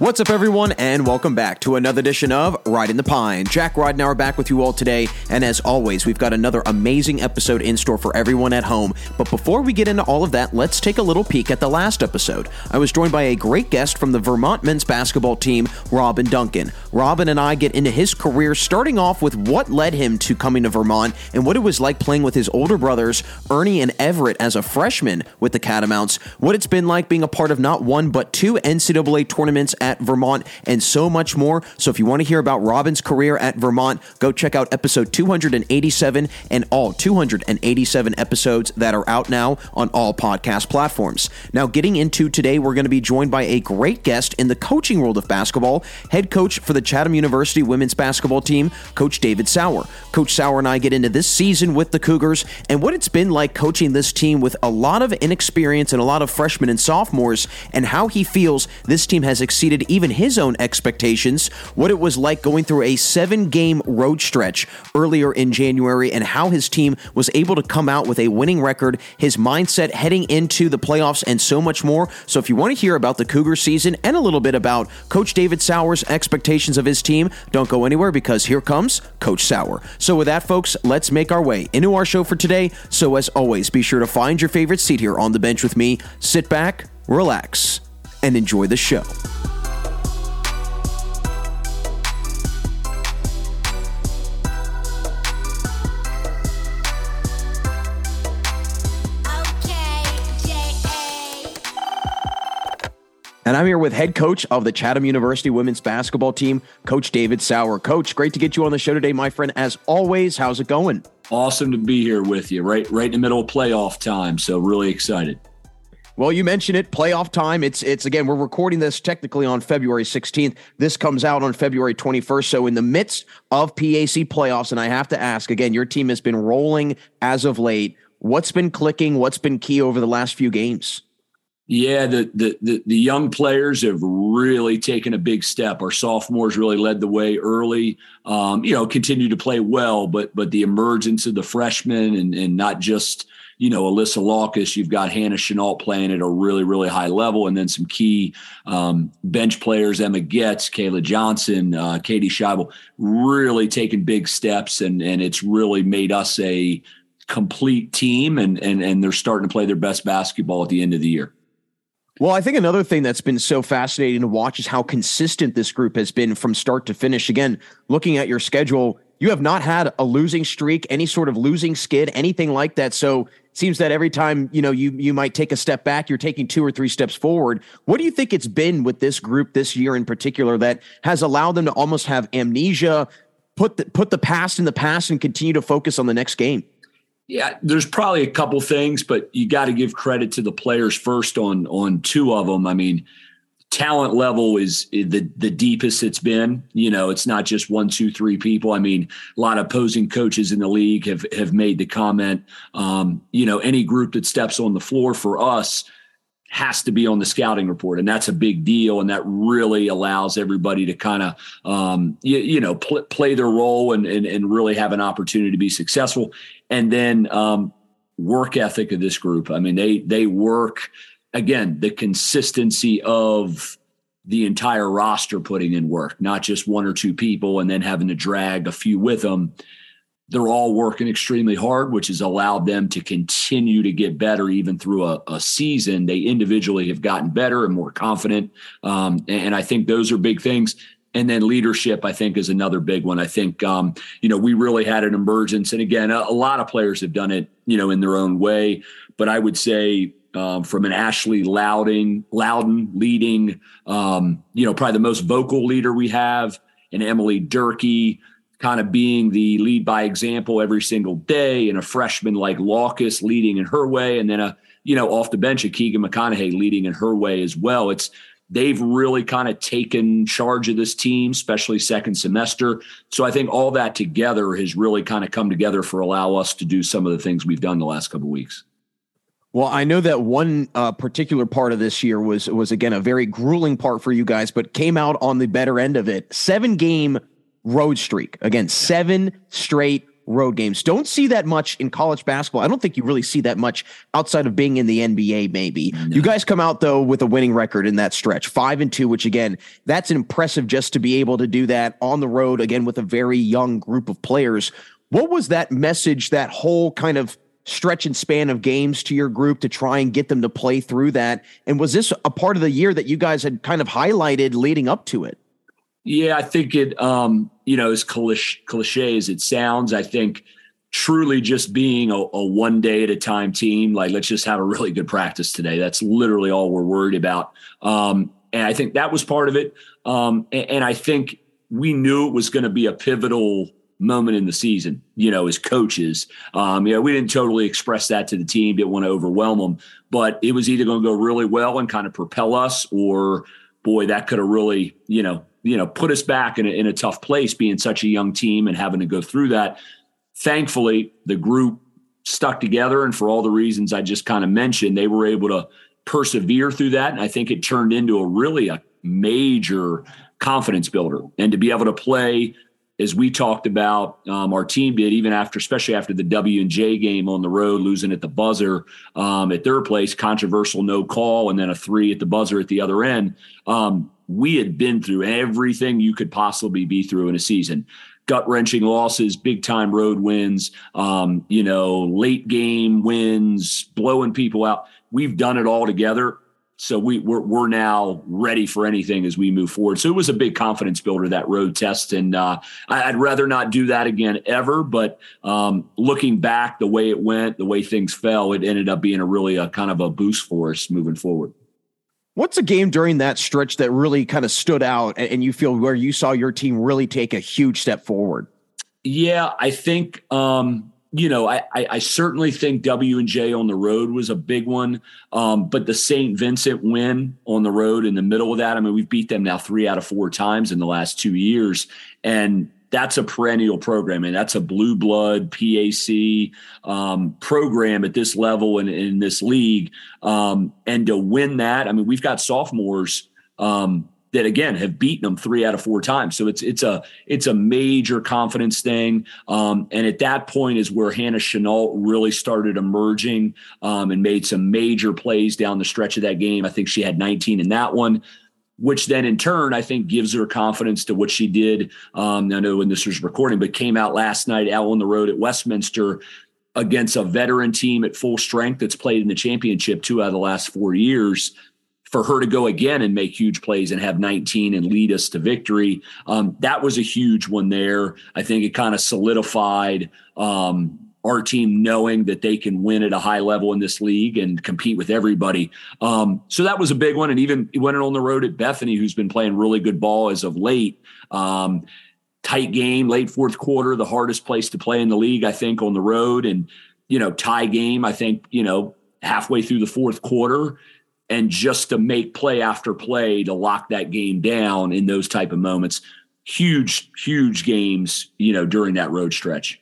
What's up, everyone, and welcome back to another edition of Riding the Pine. Jack Ridenour back with you all today, and as always, we've got another amazing episode in store for everyone at home. But before we get into all of that, let's take a little peek at the last episode. I was joined by a great guest from the Vermont men's basketball team, Robin Duncan. Robin and I get into his career, starting off with what led him to coming to Vermont and what it was like playing with his older brothers, Ernie and Everett, as a freshman with the Catamounts, what it's been like being a part of not one but two NCAA tournaments Vermont, and so much more. So if you want to hear about Robin's career at Vermont, go check out episode 287 and all 287 episodes that are out now on all podcast platforms. Now, getting into today, we're going to be joined by a great guest in the coaching world of basketball, head coach for the Chatham University women's basketball team, Coach David Sauer. Coach Sauer and I get into this season with the Cougars and what it's been like coaching this team with a lot of inexperience and a lot of freshmen and sophomores, and how he feels this team has exceeded even his own expectations, what it was like going through a seven game road stretch earlier in January, and how his team was able to come out with a winning record, his mindset heading into the playoffs, and so much more. So, if you want to hear about the Cougar season and a little bit about Coach David Sauer's expectations of his team, don't go anywhere because here comes Coach Sauer. So, with that, folks, let's make our way into our show for today. So, as always, be sure to find your favorite seat here on the bench with me, sit back, relax, and enjoy the show. And I'm here with head coach of the Chatham University women's basketball team, Coach David Sauer. Coach, great to get you on the show today, my friend. As always, how's it going? Awesome to be here with you, right, right in the middle of playoff time. So really excited. Well, you mentioned it, playoff time. It's it's again, we're recording this technically on February 16th. This comes out on February 21st. So in the midst of PAC playoffs, and I have to ask again, your team has been rolling as of late. What's been clicking? What's been key over the last few games? Yeah, the, the, the the young players have really taken a big step. Our sophomores really led the way early. Um, you know, continue to play well, but but the emergence of the freshmen and and not just you know Alyssa Lawkis, you've got Hannah Chenault playing at a really really high level, and then some key um, bench players: Emma Getz, Kayla Johnson, uh, Katie Scheibel, really taking big steps, and and it's really made us a complete team, and and and they're starting to play their best basketball at the end of the year. Well, I think another thing that's been so fascinating to watch is how consistent this group has been from start to finish. Again, looking at your schedule, you have not had a losing streak, any sort of losing skid, anything like that. So it seems that every time, you know, you you might take a step back, you're taking two or three steps forward. What do you think it's been with this group this year in particular that has allowed them to almost have amnesia, put the, put the past in the past and continue to focus on the next game? Yeah, there's probably a couple things, but you got to give credit to the players first on on two of them. I mean, talent level is the the deepest it's been. You know, it's not just one, two, three people. I mean, a lot of opposing coaches in the league have have made the comment. Um, you know, any group that steps on the floor for us has to be on the scouting report and that's a big deal and that really allows everybody to kind of um, you, you, know pl- play their role and, and, and really have an opportunity to be successful. And then um, work ethic of this group. I mean they they work again the consistency of the entire roster putting in work not just one or two people and then having to drag a few with them they're all working extremely hard, which has allowed them to continue to get better even through a, a season. They individually have gotten better and more confident. Um, and, and I think those are big things. And then leadership, I think, is another big one. I think, um, you know, we really had an emergence. And again, a, a, lot of players have done it, you know, in their own way. But I would say um, from an Ashley Loudon, Loudon leading, um, you know, probably the most vocal leader we have, and Emily Durkee, kind of being the lead by example every single day, and a freshman like Lawkis leading in her way, and then a you know off the bench a Keegan McConaughey leading in her way as well. It's they've really kind of taken charge of this team, especially second semester. So I think all that together has really kind of come together for allow us to do some of the things we've done the last couple weeks. Well, I know that one uh, particular part of this year was was again a very grueling part for you guys, but came out on the better end of it. Seven game road streak. Again, seven straight road games. Don't see that much in college basketball. I don't think you really see that much outside of being in the NBA, maybe. No. You guys come out though with a winning record in that stretch, five and two, which again, that's impressive just to be able to do that on the road again with a very young group of players. What was that message, that whole kind of stretch and span of games to your group to try and get them to play through that? And was this a part of the year that you guys had kind of highlighted leading up to it? Yeah, I think it, um, you know, as cliche as it sounds, I think truly just being a, a, one day at a time team, like let's just have a really good practice today. That's literally all we're worried about. Um, and I think that was part of it. Um, and, and I think we knew it was going to be a pivotal moment in the season, you know, as coaches. Um, you know, we didn't totally express that to the team, didn't want to overwhelm them, but it was either going to go really well and kind of propel us or boy, that could have really, you know, you know, put us back in a, in a tough place being such a young team and having to go through that. Thankfully, the group stuck together. And for all the reasons I just kind of mentioned, they were able to persevere through that. And I think it turned into a really a major confidence builder. And to be able to play as we talked about, um, our team did even after, especially after the W and J game on the road, losing at the buzzer um, at their place, controversial no call, and then a three at the buzzer at the other end. Um, we had been through everything you could possibly be through in a season gut wrenching losses, big time road wins, um, you know, late game wins, blowing people out. We've done it all together. So we, we're, we're now ready for anything as we move forward. So it was a big confidence builder, that road test. And uh, I'd rather not do that again ever. But um, looking back, the way it went, the way things fell, it ended up being a really a kind of a boost for us moving forward. What's a game during that stretch that really kind of stood out and you feel where you saw your team really take a huge step forward? Yeah, I think um, you know, I, I, I certainly think W and J on the road was a big one, um, but the St. Vincent win on the road in the middle of that. I mean, we've beat them now three out of four times in the last two years, and that's a perennial program, and that's a blue blood PAC um, program at this level and in, this league. Um, and to win that, I mean, we've got sophomores um, that again have beaten them three out of four times. So it's it's a it's a major confidence thing. Um, and at that point is where Hannah Chenault really started emerging um, and made some major plays down the stretch of that game. I think she had 19 in that one which then in turn I think gives her confidence to what she did. Um, I know when this was recording, but came out last night out on the road at Westminster against a veteran team at full strength that's played in the championship two out of the last four years. For her to go again and make huge plays and have 19 and lead us to victory, um, that was a huge one there. I think it kind of solidified um, our team knowing that they can win at a high level in this league and compete with everybody. Um, so that was a big one. And even went on the road at Bethany, who's been playing really good ball as of late. Um, tight game, late fourth quarter, the hardest place to play in the league, I think, on the road. And, you know, tie game, I think, you know, halfway through the fourth quarter. And just to make play after play to lock that game down in those type of moments. Huge, huge games, you know, during that road stretch.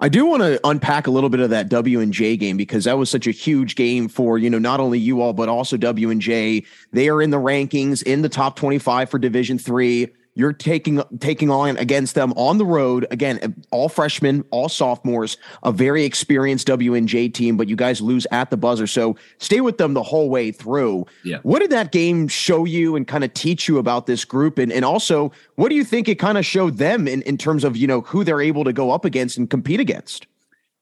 I do want to unpack a little bit of that W and J game because that was such a huge game for, you know, not only you all, but also W and J. They are in the rankings in the top 25 for Division three. You're taking taking on against them on the road again. All freshmen, all sophomores, a very experienced W and J team, but you guys lose at the buzzer. So stay with them the whole way through. Yeah. What did that game show you and kind of teach you about this group? And and also, what do you think it kind of showed them in in terms of you know who they're able to go up against and compete against?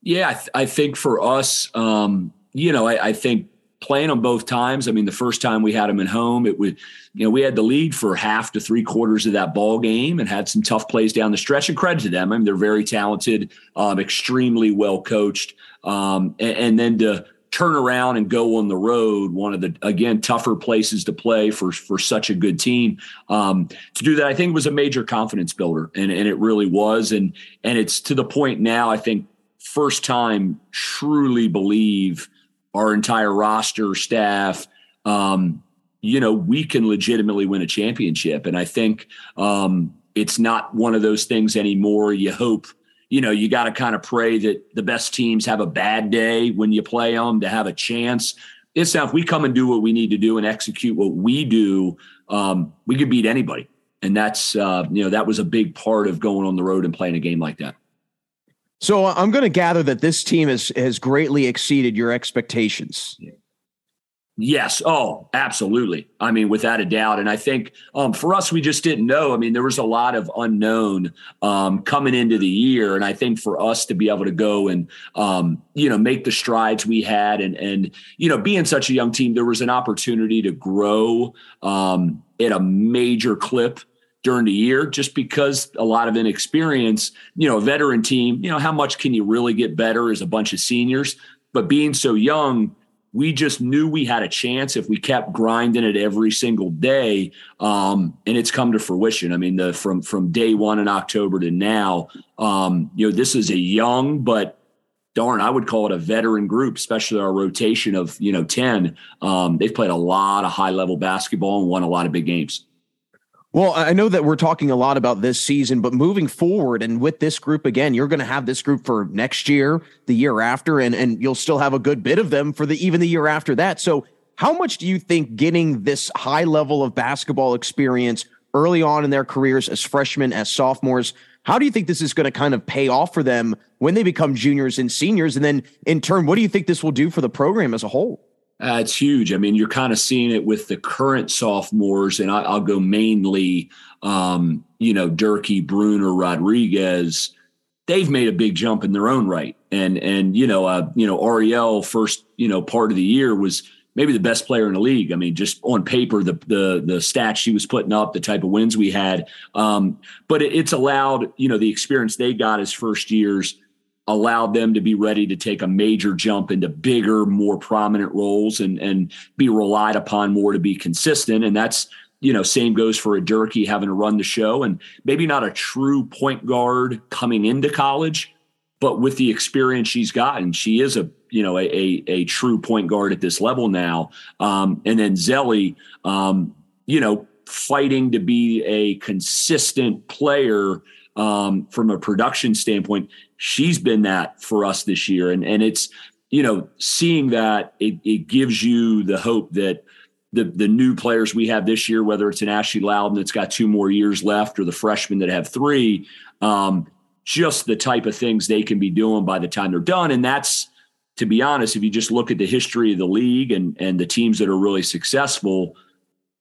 Yeah, I, th- I think for us, um, you know, I, I think playing them both times. I mean, the first time we had them at home, it would, you know, we had the lead for half to three quarters of that ball game and had some tough plays down the stretch. And credit to them, I mean, they're very talented, um, extremely well coached, um, and, and, then to turn around and go on the road, one of the again tougher places to play for for such a good team. Um, to do that, I think was a major confidence builder, and and it really was, and and it's to the point now. I think first time truly believe our entire roster, staff, um, you know, we can legitimately win a championship. And I think um, it's not one of those things anymore. You hope, you know, you got to kind of pray that the best teams have a bad day when you play them to have a chance. It's now if we come and do what we need to do and execute what we do, um, we could beat anybody. And that's, uh, you know, that was a big part of going on the road and playing a game like that. So I'm going to gather that this team has has greatly exceeded your expectations. Yes. Oh, absolutely. I mean, without a doubt. And I think um, for us, we just didn't know. I mean, there was a lot of unknown um, coming into the year, and I think for us to be able to go and um, you know make the strides we had, and and you know being such a young team, there was an opportunity to grow um, at a major clip during the year just because a lot of inexperience, you know, a veteran team, you know, how much can you really get better as a bunch of seniors? But being so young, we just knew we had a chance if we kept grinding it every single day um, and it's come to fruition. I mean the from from day one in october to now um, you know this is a young but darn i would call it a veteran group especially our rotation of you know 10 um, they've played a lot of high level basketball and won a lot of big games well, I know that we're talking a lot about this season, but moving forward and with this group again, you're going to have this group for next year, the year after, and and you'll still have a good bit of them for the even the year after that. So, how much do you think getting this high level of basketball experience early on in their careers as freshmen, as sophomores, how do you think this is going to kind of pay off for them when they become juniors and seniors? And then in turn, what do you think this will do for the program as a whole? Uh, it's huge. I mean, you're kind of seeing it with the current sophomores, and I, will go mainly, um, you know, Durkee, Bruner, Rodriguez. They've made a big jump in their own right, and and you know, uh, you know, Ariel first, you know, part of the year was maybe the best player in the league. I mean, just on paper, the the the stats she was putting up, the type of wins we had, um, but it, it's allowed you know the experience they got as first years allowed them to be ready to take a major jump into bigger, more prominent roles and and be relied upon more to be consistent. And that's you know, same goes for a Durkee having to run the show and maybe not a true point guard coming into college, but with the experience she's gotten, she is a you know a a, a true point guard at this level now. Um, and then Zelly, um, you know, fighting to be a consistent player um, from a production standpoint she's been that for us this year. And, and it's, you know, seeing that it, it gives you the hope that the, the new players we have this year, whether it's an Ashley Loudon that's got two more years left or the freshmen that have three, um, just the type of things they can be doing by the time they're done. And that's, to be honest, if you just look at the history of the league and, and the teams that are really successful,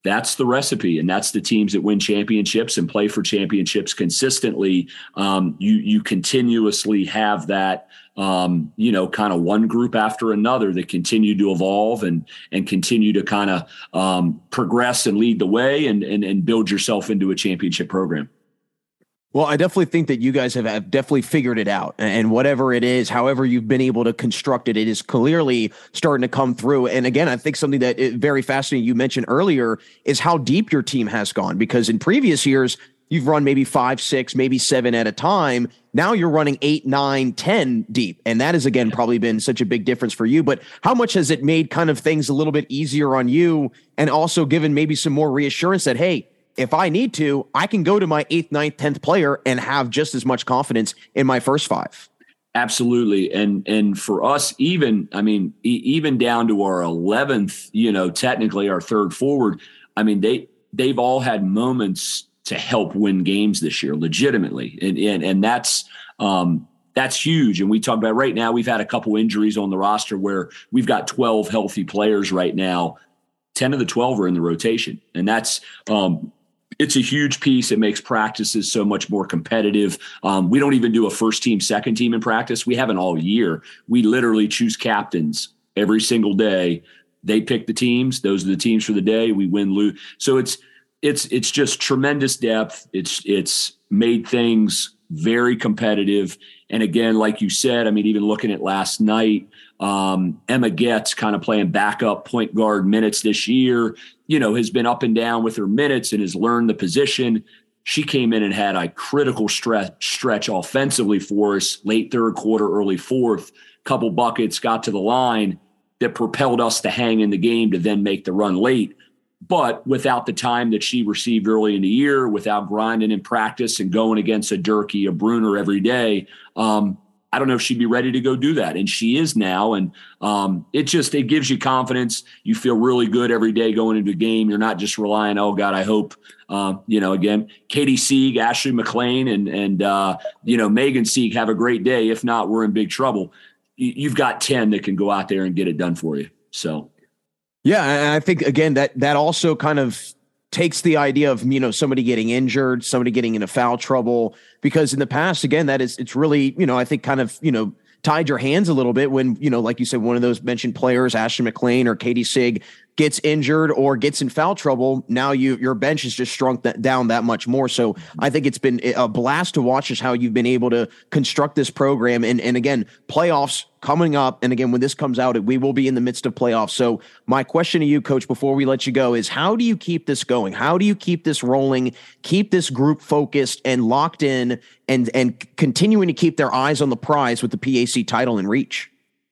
that's the recipe and that's the teams that win championships and play for championships consistently. Um, you you continuously have that um, you know kind of one group after another that continue to evolve and and continue to kind of um, progress and lead the way and, and and build yourself into a championship program well, I definitely think that you guys have, have, definitely figured it out. And whatever it is, however you've been able to construct it, it is clearly starting to come through. And again, I think something that is very fascinating you mentioned earlier is how deep your team has gone. Because in previous years, you've run maybe five, six, maybe seven at a time. Now you're running eight, nine, ten deep. And that has, again, probably been such a big difference for you. But how much has it made kind of things a little bit easier on you and also given maybe some more reassurance that, hey, if I need to, I can go to my eighth, ninth, tenth player and have just as much confidence in my first five. Absolutely, and and for us, even I mean, e- even down to our eleventh, you know, technically our third forward. I mean, they they've all had moments to help win games this year, legitimately, and and and that's um, that's huge. And we talk about right now, we've had a couple injuries on the roster where we've got 12 healthy players right now. 10 of the 12 are in the rotation. And that's um, it's a huge piece. It makes practices so much more competitive. Um, we don't even do a first team, second team in practice. We haven't all year. We literally choose captains every single day. They pick the teams. Those are the teams for the day. We win, lose. So it's it's it's just tremendous depth. It's it's made things very competitive. And again, like you said, I mean, even looking at last night, um, Emma Getz kind of playing backup point guard minutes this year, you know, has been up and down with her minutes and has learned the position. She came in and had a critical stretch stretch offensively for us, late third quarter, early fourth, couple buckets, got to the line that propelled us to hang in the game to then make the run late. But without the time that she received early in the year, without grinding in practice and going against a Durkee, a Bruner every day, um, I don't know if she'd be ready to go do that. And she is now. And um, it just, it gives you confidence. You feel really good every day going into a game. You're not just relying, oh God, I hope, uh, you know, again, Katie Sieg, Ashley McLean, and, and uh, you know, Megan Sieg have a great day. If not, we're in big trouble. You've got 10 that can go out there and get it done for you. So, yeah. And I think, again, that, that also kind of takes the idea of you know somebody getting injured, somebody getting into foul trouble because in the past again that is it's really you know I think kind of you know tied your hands a little bit when you know like you said one of those mentioned players Ashley McLean or Katie Sieg gets injured or gets in foul trouble, now you your bench is just shrunk that down that much more. So I think it's been a blast to watch just how you've been able to construct this program. And and again, playoffs coming up. And again, when this comes out, we will be in the midst of playoffs. So my question to you, coach, before we let you go is how do you keep this going? How do you keep this rolling, keep this group focused and locked in and and continuing to keep their eyes on the prize with the PAC title in reach?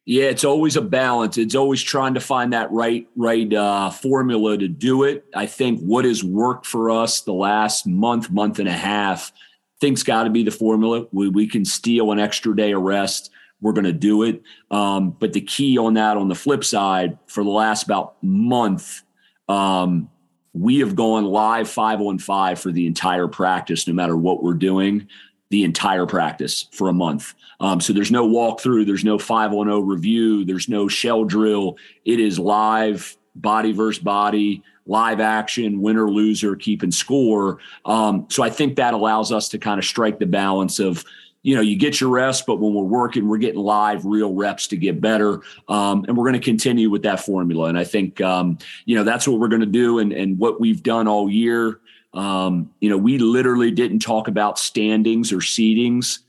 Yeah, it's always a balance. It's always trying to find that right right uh, formula to do it. I think what has worked for us the last month, month and a half, think's got to be the formula. We we can steal an extra day of rest. We're going to do it. Um, but the key on that, on the flip side, for the last about month, um, we have gone live five on five for the entire practice, no matter what we're doing the entire practice for a month. Um, so there's no walkthrough, there's no 510 review, there's no shell drill. It is live, body versus body, live action, winner, loser, keeping score. Um, so I think that allows us to kind of strike the balance of, you know, you get your rest, but when we're working, we're getting live, real reps to get better. Um, and we're going to continue with that formula. And I think, um, you know, that's what we're going to do. And, and what we've done all year um, you know, we literally didn't talk about standings or seedings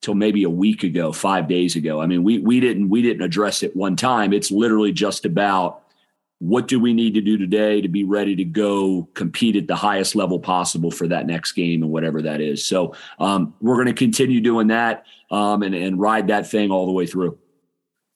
till maybe a week ago, five days ago. I mean, we we didn't we didn't address it one time. It's literally just about what do we need to do today to be ready to go compete at the highest level possible for that next game and whatever that is. So um, we're going to continue doing that um, and, and ride that thing all the way through.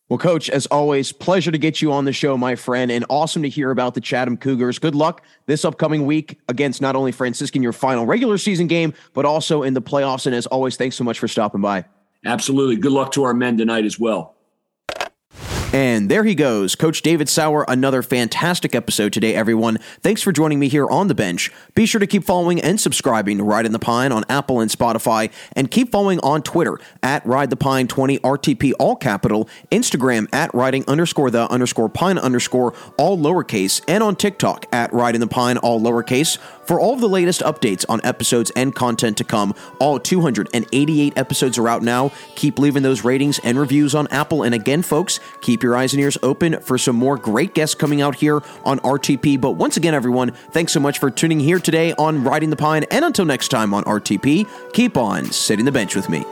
Well, coach, as always, pleasure to get you on the show, my friend, and awesome to hear about the Chatham Cougars. Good luck this upcoming week against not only Franciscan, your final regular season game, but also in the playoffs. And as always, thanks so much for stopping by. Absolutely. Good luck to our men tonight as well. And there he goes, Coach David Sauer. Another fantastic episode today, everyone. Thanks for joining me here on the bench. Be sure to keep following and subscribing to Riding the Pine on Apple and Spotify, and keep following on Twitter at Ride the Pine 20 RTP all capital, Instagram at riding underscore the underscore pine underscore all lowercase, and on TikTok at Ride in the Pine all lowercase. For all of the latest updates on episodes and content to come, all 288 episodes are out now. Keep leaving those ratings and reviews on Apple. And again, folks, keep your eyes and ears open for some more great guests coming out here on RTP. But once again, everyone, thanks so much for tuning here today on Riding the Pine. And until next time on RTP, keep on sitting the bench with me.